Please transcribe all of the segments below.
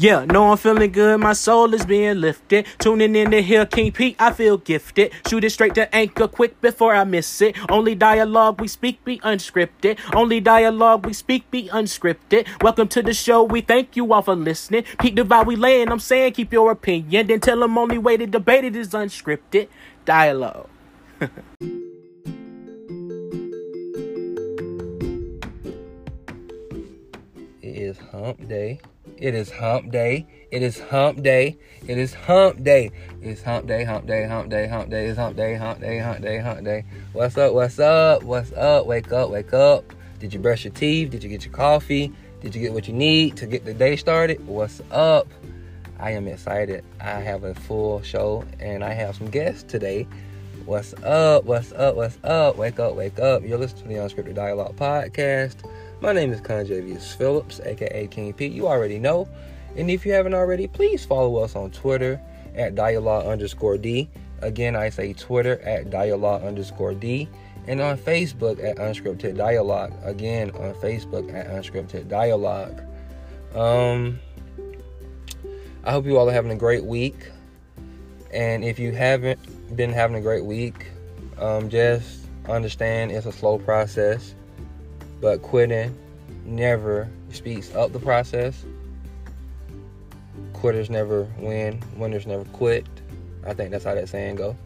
Yeah, no, I'm feeling good. My soul is being lifted. Tuning in to hear King Pete, I feel gifted. Shoot it straight to anchor quick before I miss it. Only dialogue we speak be unscripted. Only dialogue we speak be unscripted. Welcome to the show. We thank you all for listening. Pete vibe we laying. I'm saying keep your opinion. Then tell them only way to debate it is unscripted. Dialogue. It is hump day. It is hump day. It is hump day. It is hump day. It's hump day, hump day, hump day, hump day. It's hump day, hump day, hump day, hump day. What's up? What's up? What's up? Wake up, wake up. Did you brush your teeth? Did you get your coffee? Did you get what you need to get the day started? What's up? I am excited. I have a full show and I have some guests today. What's up? What's up? What's up? Wake up, wake up. You're listening to the Unscripted Dialogue Podcast. My name is Conjavius Phillips, aka King Pete. You already know. And if you haven't already, please follow us on Twitter at dialogue underscore D. Again, I say Twitter at dialogue underscore D. And on Facebook at Unscripted Dialogue. Again, on Facebook at Unscripted Dialogue. Um, I hope you all are having a great week. And if you haven't been having a great week, um, just understand it's a slow process. But quitting never speeds up the process. Quitters never win, winners never quit. I think that's how that saying go.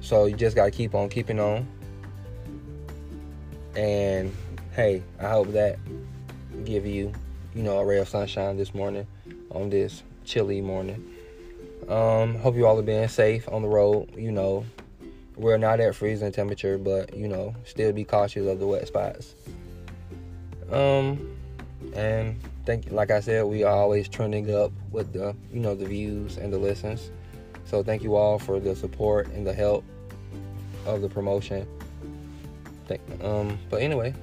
So you just gotta keep on keeping on. And hey, I hope that give you, you know, a ray of sunshine this morning on this chilly morning. Um, hope you all are being safe on the road. You know, we're not at freezing temperature, but you know, still be cautious of the wet spots. Um, and thank, like I said, we are always trending up with the, you know, the views and the listens. So thank you all for the support and the help of the promotion. Thank, um, but anyway,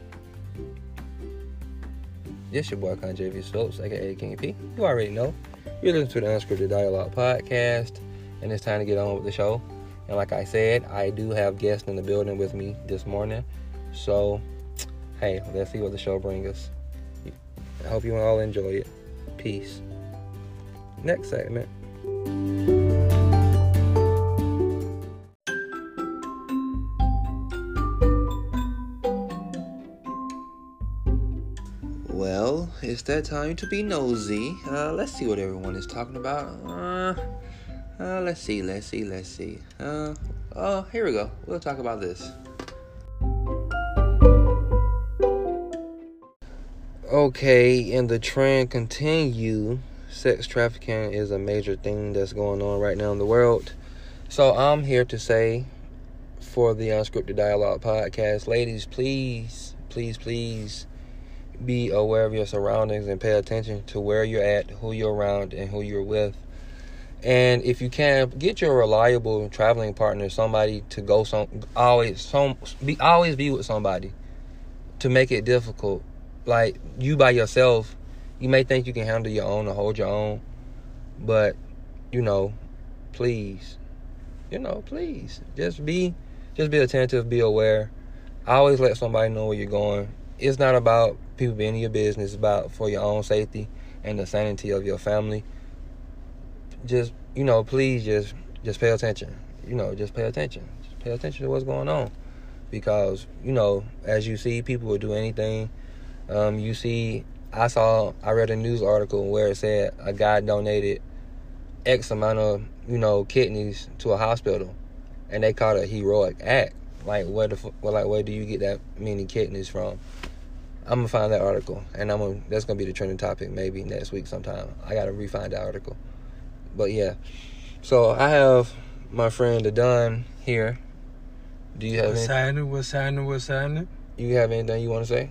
this your boy Conjavius Phillips, aka King. You already know. You're listening to the Unscripted Dialogue Podcast, and it's time to get on with the show. And like I said, I do have guests in the building with me this morning. So, hey, let's see what the show brings us. I hope you all enjoy it. Peace. Next segment. Well, it's that time to be nosy. Uh, let's see what everyone is talking about. Uh, uh, let's see, let's see, let's see. Uh, oh, here we go. We'll talk about this. Okay, and the trend continue. Sex trafficking is a major thing that's going on right now in the world. So I'm here to say for the Unscripted Dialogue podcast, ladies, please, please, please be aware of your surroundings and pay attention to where you're at, who you're around, and who you're with. And if you can, get your reliable traveling partner, somebody to go some always some be always be with somebody to make it difficult. Like you by yourself, you may think you can handle your own or hold your own, but you know, please, you know, please just be just be attentive, be aware. Always let somebody know where you're going. It's not about people being in your business, it's about for your own safety and the sanity of your family. Just you know, please just just pay attention. You know, just pay attention. Just pay attention to what's going on. Because, you know, as you see, people will do anything. Um, you see I saw I read a news article where it said a guy donated X amount of, you know, kidneys to a hospital and they called it a heroic act. Like where the well, like where do you get that many kidneys from? I'm gonna find that article, and I'm gonna that's gonna be the trending topic maybe next week sometime. I gotta refind article, but yeah. So I have my friend Adon here. Do you have What's any, happening? What's happening? What's happening? you have anything you want to say?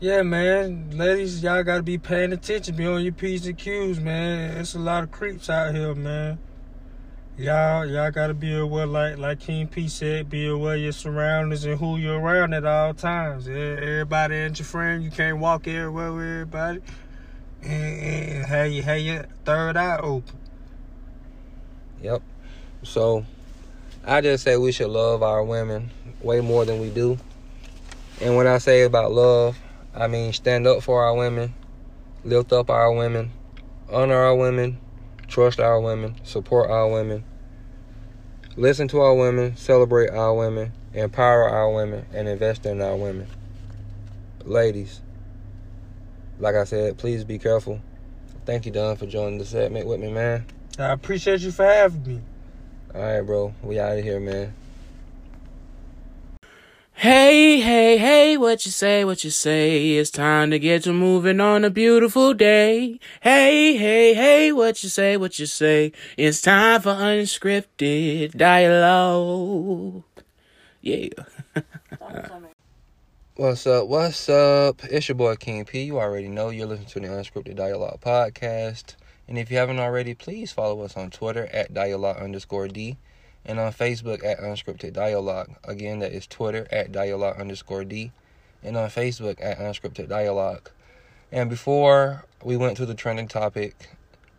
Yeah, man. Ladies, y'all gotta be paying attention. Be on your P's and Q's, man. It's a lot of creeps out here, man. Y'all, y'all gotta be aware, like like King P said, be aware of your surroundings and who you're around at all times. Everybody ain't your friend. You can't walk everywhere with everybody. And, and have have your third eye open. Yep. So I just say we should love our women way more than we do. And when I say about love, I mean stand up for our women, lift up our women, honor our women, trust our women, support our women, listen to our women, celebrate our women, empower our women, and invest in our women. Ladies, like I said, please be careful. Thank you, Don, for joining the segment with me, man. I appreciate you for having me. All right, bro. We out of here, man. Hey, hey, hey, what you say, what you say? It's time to get to moving on a beautiful day. Hey, hey, hey, what you say, what you say? It's time for unscripted dialogue. Yeah. What's up? What's up? It's your boy King P. You already know you're listening to the Unscripted Dialogue podcast. And if you haven't already, please follow us on Twitter at dialogue underscore D and on Facebook at Unscripted Dialogue. Again, that is Twitter at dialogue underscore D and on Facebook at Unscripted Dialogue. And before we went to the trending topic,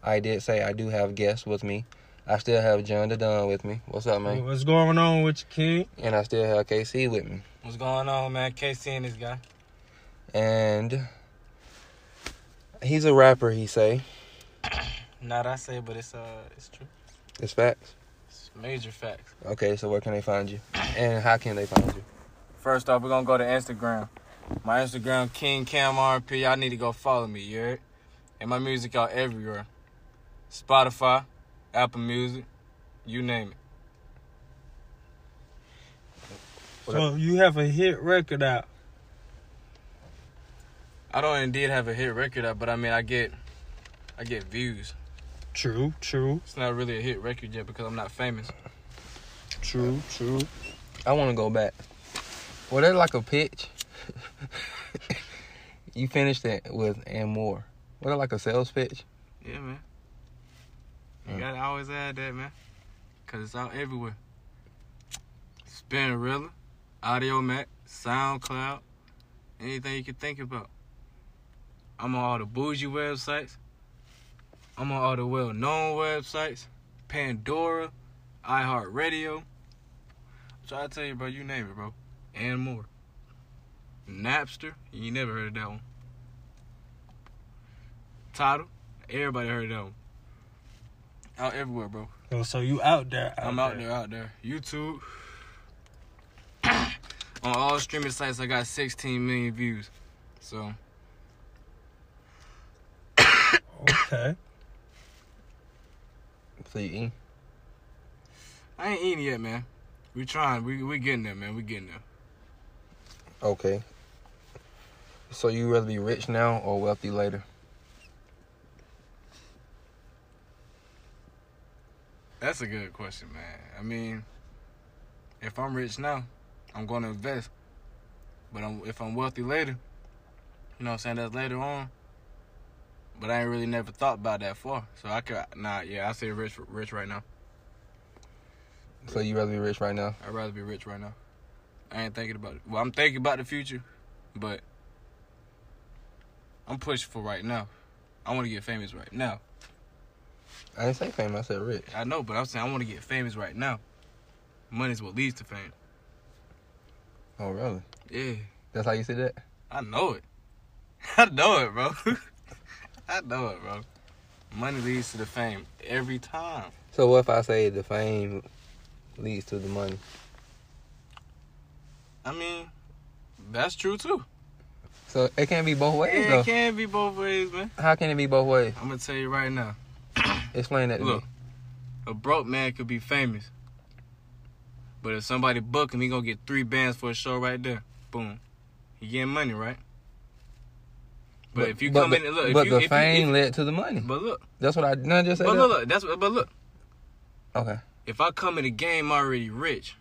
I did say I do have guests with me. I still have John the Don with me. What's up, man? What's going on with you, King? And I still have KC with me. What's going on, man? KC and this guy. And he's a rapper, he say. Not I say, but it's uh, it's true. It's facts. It's major facts. Okay, so where can they find you? And how can they find you? First off, we're gonna go to Instagram. My Instagram, King Cam RP. Y'all need to go follow me, you heard? And my music out everywhere. Spotify, Apple Music, you name it. So you have a hit record out. I don't indeed have a hit record out, but I mean I get I get views. True, true, It's not really a hit record yet because I'm not famous. true, true. I want to go back. Well, that's like a pitch. you finished it with and more. Was that like a sales pitch? Yeah, man. You Mm. gotta always add that, man. Cause it's out everywhere. Spinrilla, Audiomack, SoundCloud, anything you can think about. I'm on all the bougie websites. I'm on all the well-known websites. Pandora, iHeartRadio. I'm trying to tell you, bro, you name it, bro. And more. Napster, you never heard of that one. Tidal, everybody heard of that one. Out everywhere, bro. Oh, so you out there? I'm out there, out there. YouTube. On all streaming sites, I got 16 million views. So, Okay. So you eat? I ain't eating yet, man. We trying. We we getting there, man. We getting there. Okay. So you rather be rich now or wealthy later? That's a good question, man. I mean, if I'm rich now, I'm going to invest. But I'm, if I'm wealthy later, you know what I'm saying? That's later on. But I ain't really never thought about that far. So I could, nah, yeah, I say rich, rich right now. So you rather be rich right now? I'd rather be rich right now. I ain't thinking about it. Well, I'm thinking about the future, but I'm pushing for right now. I want to get famous right now. I didn't say fame. I said rich. I know, but I'm saying I want to get famous right now. Money's what leads to fame. Oh, really? Yeah, That's how you say that? I know it. I know it, bro. I know it, bro. Money leads to the fame every time. So what if I say the fame leads to the money? I mean, that's true too. So it can't be both ways, Yeah, though. it can be both ways, man. How can it be both ways? I'm gonna tell you right now. Explain that to Look, me. a broke man could be famous. But if somebody book him, he gonna get three bands for a show right there. Boom. He getting money, right? But, if you but come the, in and look, if but you, the you- fame if- led to the money. but look, That's what I didn't just say. but look, look, that's but look, Okay. if I come in the game already rich,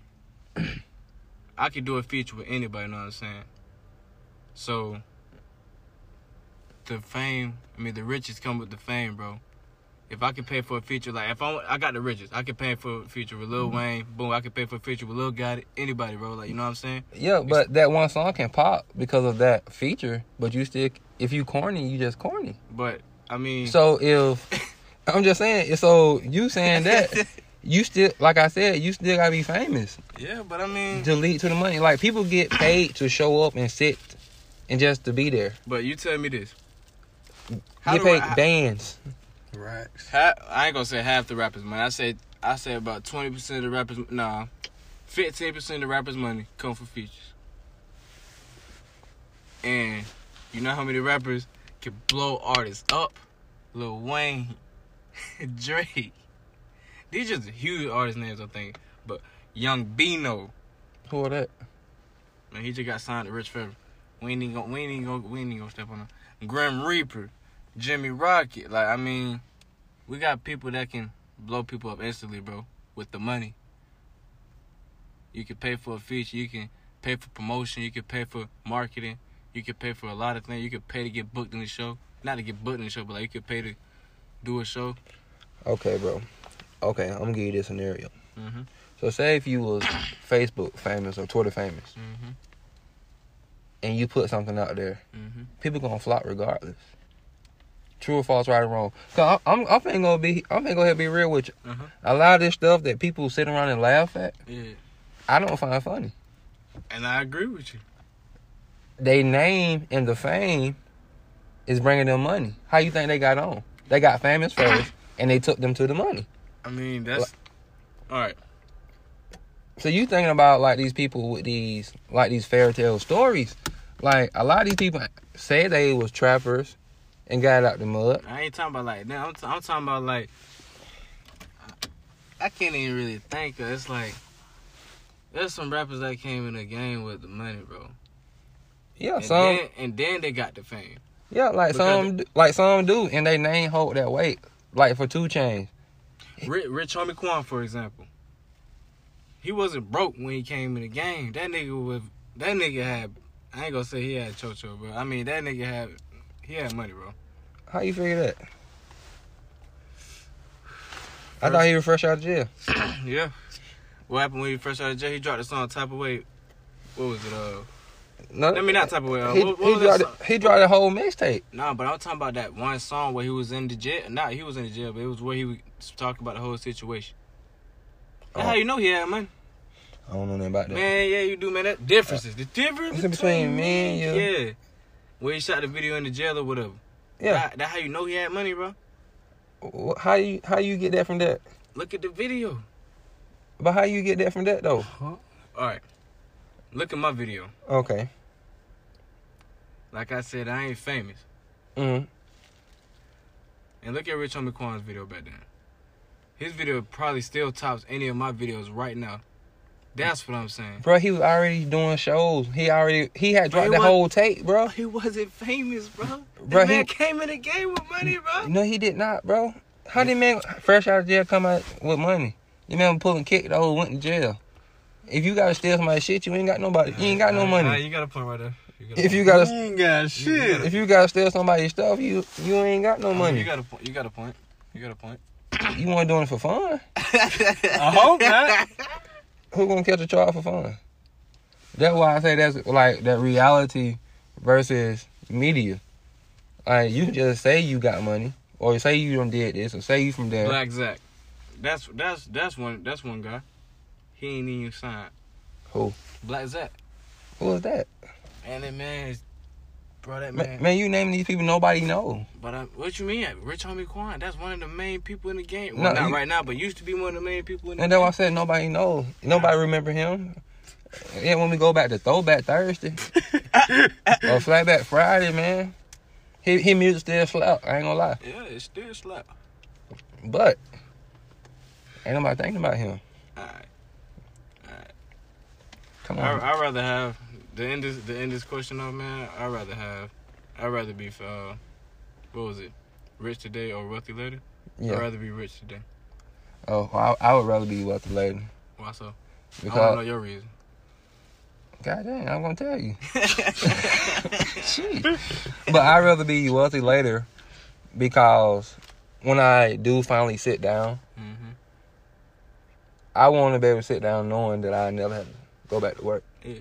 I could do a feature with anybody. You know what I'm saying? So the fame, I mean, the riches come with the fame, bro. If I could pay for a feature, like if I I got the riches, I could pay for a feature with Lil mm-hmm. Wayne. Boom, I could pay for a feature with Lil Gotti. Anybody, bro. Like you know what I'm saying? Yeah, but that one song can pop because of that feature. But you still, if you corny, you just corny. But I mean, So if I'm just saying, so you saying that you still, like I said, you still gotta be famous yeah, but I mean, to lead to the money. Like people get paid to show up and sit and just to be there. but you tell me this. How Get do paid I- bands. Right. Half, I ain't gonna say half the rappers' money. I say I say about twenty percent of the rappers. Nah, fifteen percent of the rappers' money come from features. And you know how many rappers can blow artists up? Lil Wayne, Drake. These just huge artist names, I think. But Young Bino, Who are that? man, he just got signed to Rich Forever. We ain't even gonna, we ain't even gonna, we ain't even gonna step on him. Grim Reaper, Jimmy Rocket. Like, I mean, we got people that can blow people up instantly, bro, with the money. You can pay for a feature, you can pay for promotion, you can pay for marketing, you could pay for a lot of things. You could pay to get booked in the show. Not to get booked in the show, but like you could pay to do a show. Okay, bro. Okay, I'm gonna give you this scenario. Mm-hmm. So say if you was Facebook famous or Twitter famous, Mm-hmm. and you put something out there, Mm-hmm. people gonna flock regardless. True or false, right or wrong? Cause I'm, I'm, I'm finna go be, I'm finna go ahead and be real with you. Uh-huh. A lot of this stuff that people sit around and laugh at, Yeah. I don't find funny. And I agree with you. They name and the fame is bringing them money. How you think they got on? They got famous first, and they took them to the money. I mean, that's all right. So you thinking about like these people with these like these fairy tale stories? Like a lot of these people say they was trappers and got out the mud. I ain't talking about like that. I'm, t- I'm talking about like I can't even really think. Cause it's like there's some rappers that came in the game with the money, bro. Yeah, And some then and then they got the fame. yeah, like some like some do, and they name hold that weight. Like for 2 Chainz. Rich, Rich Homie Quan, for example, he wasn't broke when he came in the game. That nigga was that nigga had. I ain't gonna say he had chocho, but I mean that nigga had he had money, bro. How you figure that? I thought he was fresh out of jail. yeah. What happened when he first out of jail? He dropped the song "Type of Way. What was it? Uh, No, I mean not "Type of Way." Uh, he, what, he what that dropped song? he dropped a whole mixtape. Nah, but I'm talking about that one song where he was in the jail. Not he was in the jail, but it was where he was talking about the whole situation. That's Oh. how you know he had money, I don't know nothing about that. man. Yeah, you do, man. That differences, the difference It's between me and you. Yeah, where he shot the video in the jail or whatever. Yeah, that, that how you know he had money, bro. How you how you get that from that? Look at the video. But how you get that from that though? All right, look at my video. Okay. Like I said, I ain't famous. Mm. And look at Rich Homie Quan's video back then. His video probably still tops any of my videos right now. That's what I'm saying. Bro, he was already doing shows. He already he had dropped he the whole tape, bro. He wasn't famous, bro. Bro, man he- came in the game with money, bro. No, he did not, bro. How did man fresh out of jail come out with money? You man pulling kick though, went to jail. If you gotta steal somebody's shit, you ain't got nobody. You ain't got no Nah, nah, money. you got a point right there. You got a If point. you gotta ain't got shit. if you gotta steal somebody's stuff, you you ain't got no oh, I mean, money. You got a point. You got a point. You got a point. You want doing it for fun? I hope not. Who gonna catch a charge for fun? That's why I say that's like that reality versus media. Like you can just say you got money, or say you done did this, or say you from there. Black Zach. That's that's that's one that's one guy. He ain't even signed. Who? Black Zach. Who was that? And that man is, bro. That Man, man. man, you naming these people nobody know. But uh, what you mean? Rich Homie Quan. That's one of the main people in the game. No, not you- right now, but used to be one of the main people in the And game. that's why I said nobody knows. Nobody remember him. Yeah, when we go back to Throwback Thursday or Flatback Friday, man, he he music still slap. I ain't gonna lie, Yeah, it still slap. but ain't nobody thinking about him. Alright. Come I on, I rather have the end is the end this question off, man. I would rather have I would rather be uh, what was it, rich today or wealthy later? I'd rather be rich today. Oh, I, I would rather be wealthy later Why so? Because I want to know your reason. God dang, I'm gonna tell you. But I'd rather be wealthy later because when I do finally sit down, hmm I want to be able to sit down knowing that I never have to go back to work. Yeah.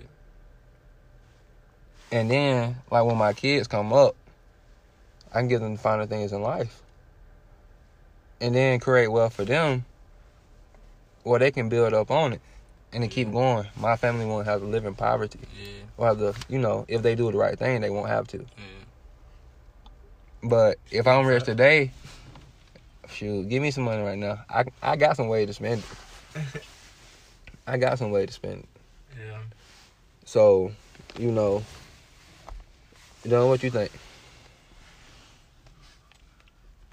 And then, like when my kids come up, I can give them the finer things in life. And then create wealth for them where they can build up on it and to keep going. My family won't have to live in poverty. Yeah. Or have to, you know, if they do the right thing, they won't have to. Yeah. But if I'm rich today, Shoot, give me some money right now. I I got some way to spend it. I got some way to spend it. Yeah. So, you know, you know what you think?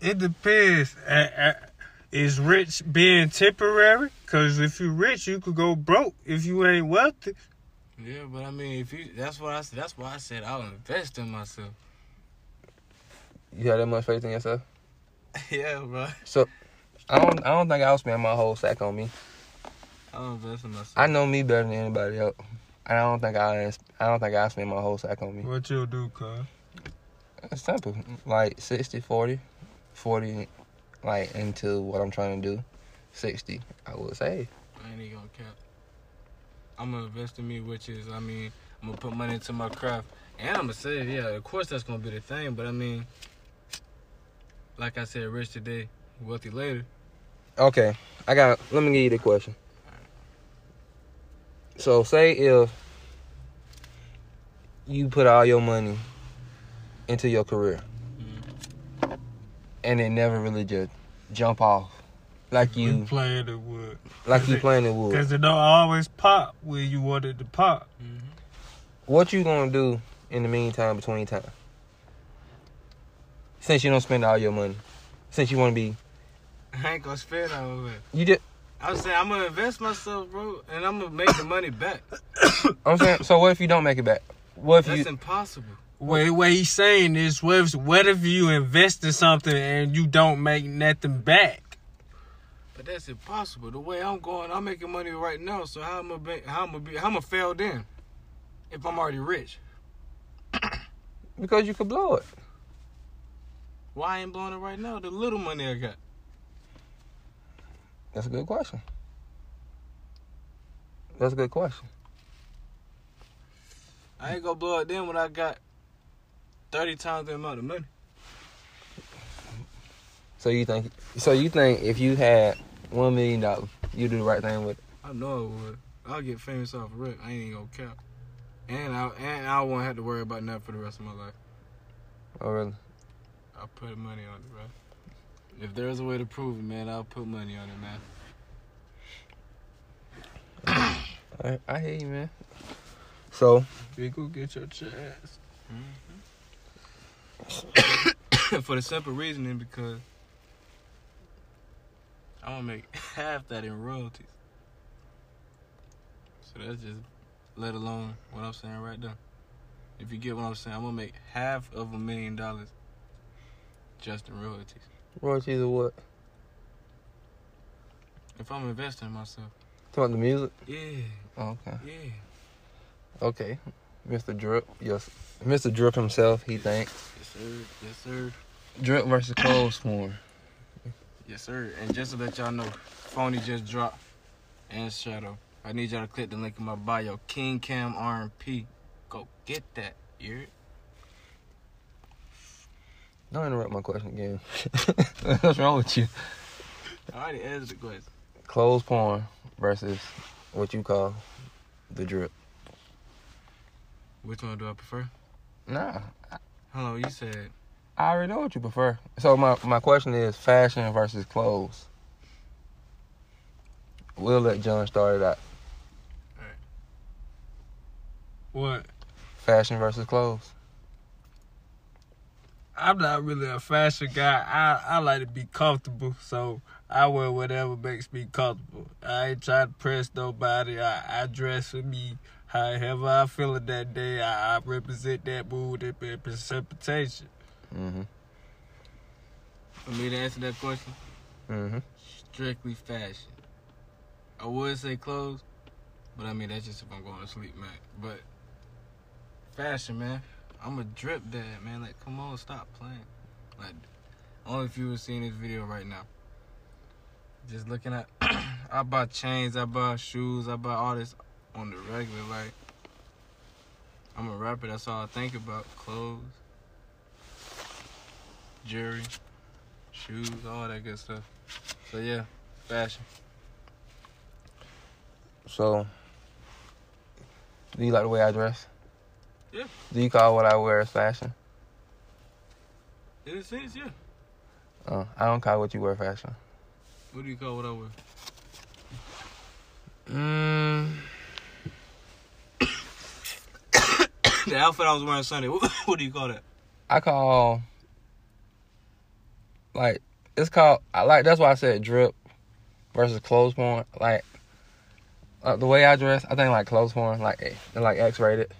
It depends. Is rich being temporary? Because if you're rich, you could go broke if you ain't wealthy. Yeah, but I mean, if you that's what I said. That's why I said I'll invest in myself. You have that much faith in yourself? yeah, bro. So I don't. I don't think I'll spend my whole sack on me. I'll invest in myself. I know me better than anybody else. And I don't think I. I don't think I spend my whole sack on me. What you'll do, cuz? It's simple. Like 60, 40, 40, like into what I'm trying to do. 60, I would say. I ain't even gonna cap. I'm gonna invest in me, which is, I mean, I'm gonna put money into my craft, and I'm gonna save. Yeah, of course that's gonna be the thing, but I mean, like I said, rich today, wealthy later. Okay, I got. Let me give you the question. So say if you put all your money into your career, mm-hmm. and it never really just jump off like You you playing it would. like you planning it would. Because it don't always pop where you want it to pop. Mm-hmm. What you gonna do in the meantime between time? Since you don't spend all your money, since you want to be, I ain't gonna spend all of it. you just. I'm saying I'm gonna invest myself, bro, and I'm gonna make the money back. I'm saying. So what if you don't make it back? What if That's you? impossible. What, what he's saying is, what if, what if you invest in something and you don't make nothing back? But that's impossible. The way I'm going, I'm making money right now. So how am I? Be, how am I? Be, how am I fail then? If I'm already rich, Because you could blow it. why I ain't blowing it right now? The little money I got. That's a good question. That's a good question. I ain't gonna blow it then when I got thirty times the amount of money. So you think? So you think if you had one million dollars, you do the right thing with it? I know I would. I'll get famous off of rip. I ain't even gonna cap. And I and I won't have to worry about nothing for the rest of my life. Oh really? I'll put money on it, bro. If there's a way to prove it, man, I'll put money on it, man. I, I hear you, man. So You go get your chance. for the simple reasoning because I'm gonna make half that in royalties. So that's just let alone what I'm saying right there. If you get what I'm saying, I'm gonna make half of a million dollars just in royalties. royalties of what? If I'm investing in myself. Talking about the music? Yeah, Oh, okay. yeah. Okay. Mr. Drip, yes. Mr. Drip himself, he thinks. Yes sir, yes sir, Drip versus Clothes Porn. yes sir. And just to let y'all know, Phony just dropped and Shadow. I need y'all to click the link in my bio. King Cam R&P. Go get that. You heard? Don't interrupt my question again. What's wrong with you? I already answered the question. Clothes porn versus what you call the drip. Which one do I prefer? Nah, Hello, you said I already know what you prefer. So my, my question is fashion versus clothes. We'll let John start it out. What? Fashion versus clothes. I'm not really a fashion guy. I, I like to be comfortable, so I wear whatever makes me comfortable. I ain't trying to press nobody. I, I dress for me. However I feel it that day, I, I represent that mood and and precipitation. Mm-hmm. for me to answer that question. Mm-hmm. Strictly fashion. I would say clothes, but I mean that's just if I'm going to sleep, man. But fashion, man. I'm a drip dad, man. Like, come on, stop playing. Like, only if you were seeing this video right now. Just looking at, I buy chains, I buy shoes, I buy all this on the regular. Like, I'm a rapper. That's all I think about. Clothes, jewelry, shoes, all that good stuff. So yeah, fashion. So, do you like the way I dress? Yeah. Do you call what I wear as fashion? In a sense, yeah. Uh, I don't call what you wear fashion. What do you call what I wear? Mm, the outfit I was wearing Sunday. What, what do you call that? I call like it's called. I like that's why I said drip versus clothes porn. Like uh, the way I dress, I think like clothes porn, like eh, like X rated,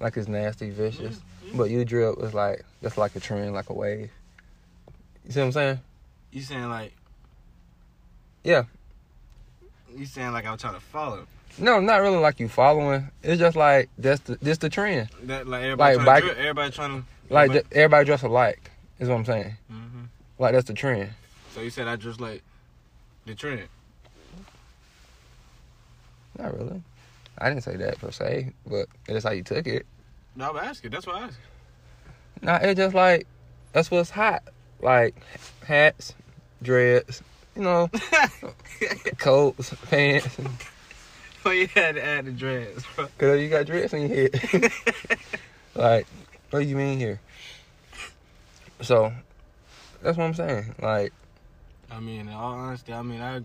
like it's nasty, vicious. But you drip is like that's like a trend, like a wave. You see what I'm saying? You saying like Yeah. you saying like I'm trying to follow No, not really like you following. It's just like that's the this the trend. that like everybody Like trying bike- to everybody trying to Like everybody, everybody, everybody dress alike. Is what I'm saying. Mhm. Like that's the trend. So you said I just like the trend. Not really. I didn't say that per se, but that's how you took it. No, I'm asking. That's what I asked. Nah, it's just like that's what's hot. Like hats, dreads, you know, coats, pants. Well, you had to add the dreads, bro. Cause you got dreads in your head. like, what do you mean here? So, that's what I'm saying. Like, I mean, in all honesty, I mean, I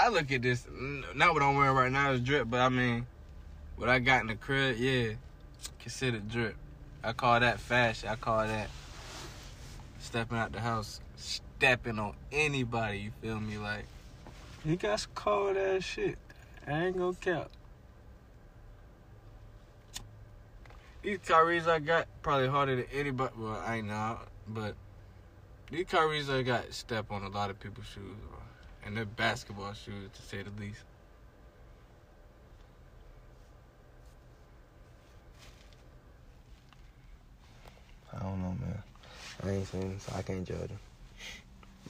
I look at this, not what I'm wearing right now is drip, but I mean, what I got in the crib, yeah, considered drip. I call that fashion. I call that stepping out the house, stepping on anybody. You feel me? Like, You got some cold ass shit. I ain't gonna cap. these Kyries I got probably harder than anybody. Well, I ain't know, but these Kyries I got step on a lot of people's shoes, and they're basketball shoes to say the least. I don't know, man. I ain't seen, so I can't judge him.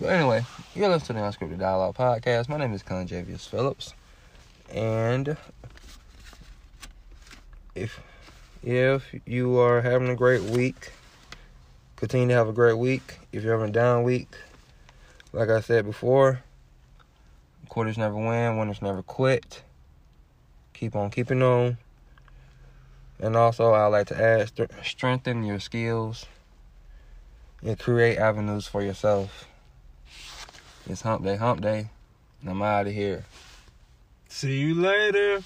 But anyway, you're listening to the Unscripted Dialogue Podcast. My name is Conjavius Phillips. And if if you are having a great week, continue to have a great week. If you're having a down week, like I said before, quarters never win, winners never quit. Keep on keeping on. And also, I like to add st- strengthen your skills and create avenues for yourself. It's hump day, hump day, and I'm out of here. See you later.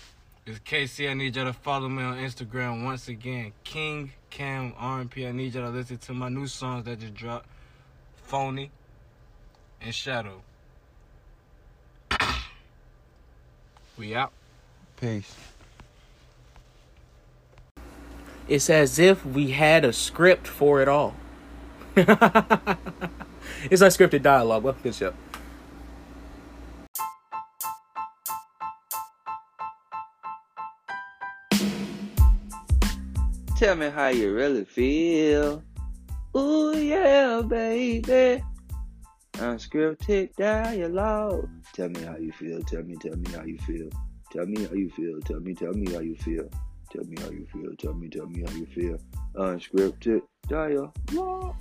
It's KC. I need y'all to follow me on Instagram once again. King Cam RMP. I need y'all to listen to my new songs that just dropped. Phony and Shadow. we out. Peace. It's as if we had a script for it all. it's unscripted dialogue. Well, good show. Tell me how you really feel. Ooh yeah, baby. Unscripted dialogue. Tell me how you feel. Tell me, tell me how you feel. Tell me how you feel. Tell me, tell me how you feel. Tell me how you feel. Tell me, tell me how you feel. Unscripted dialogue.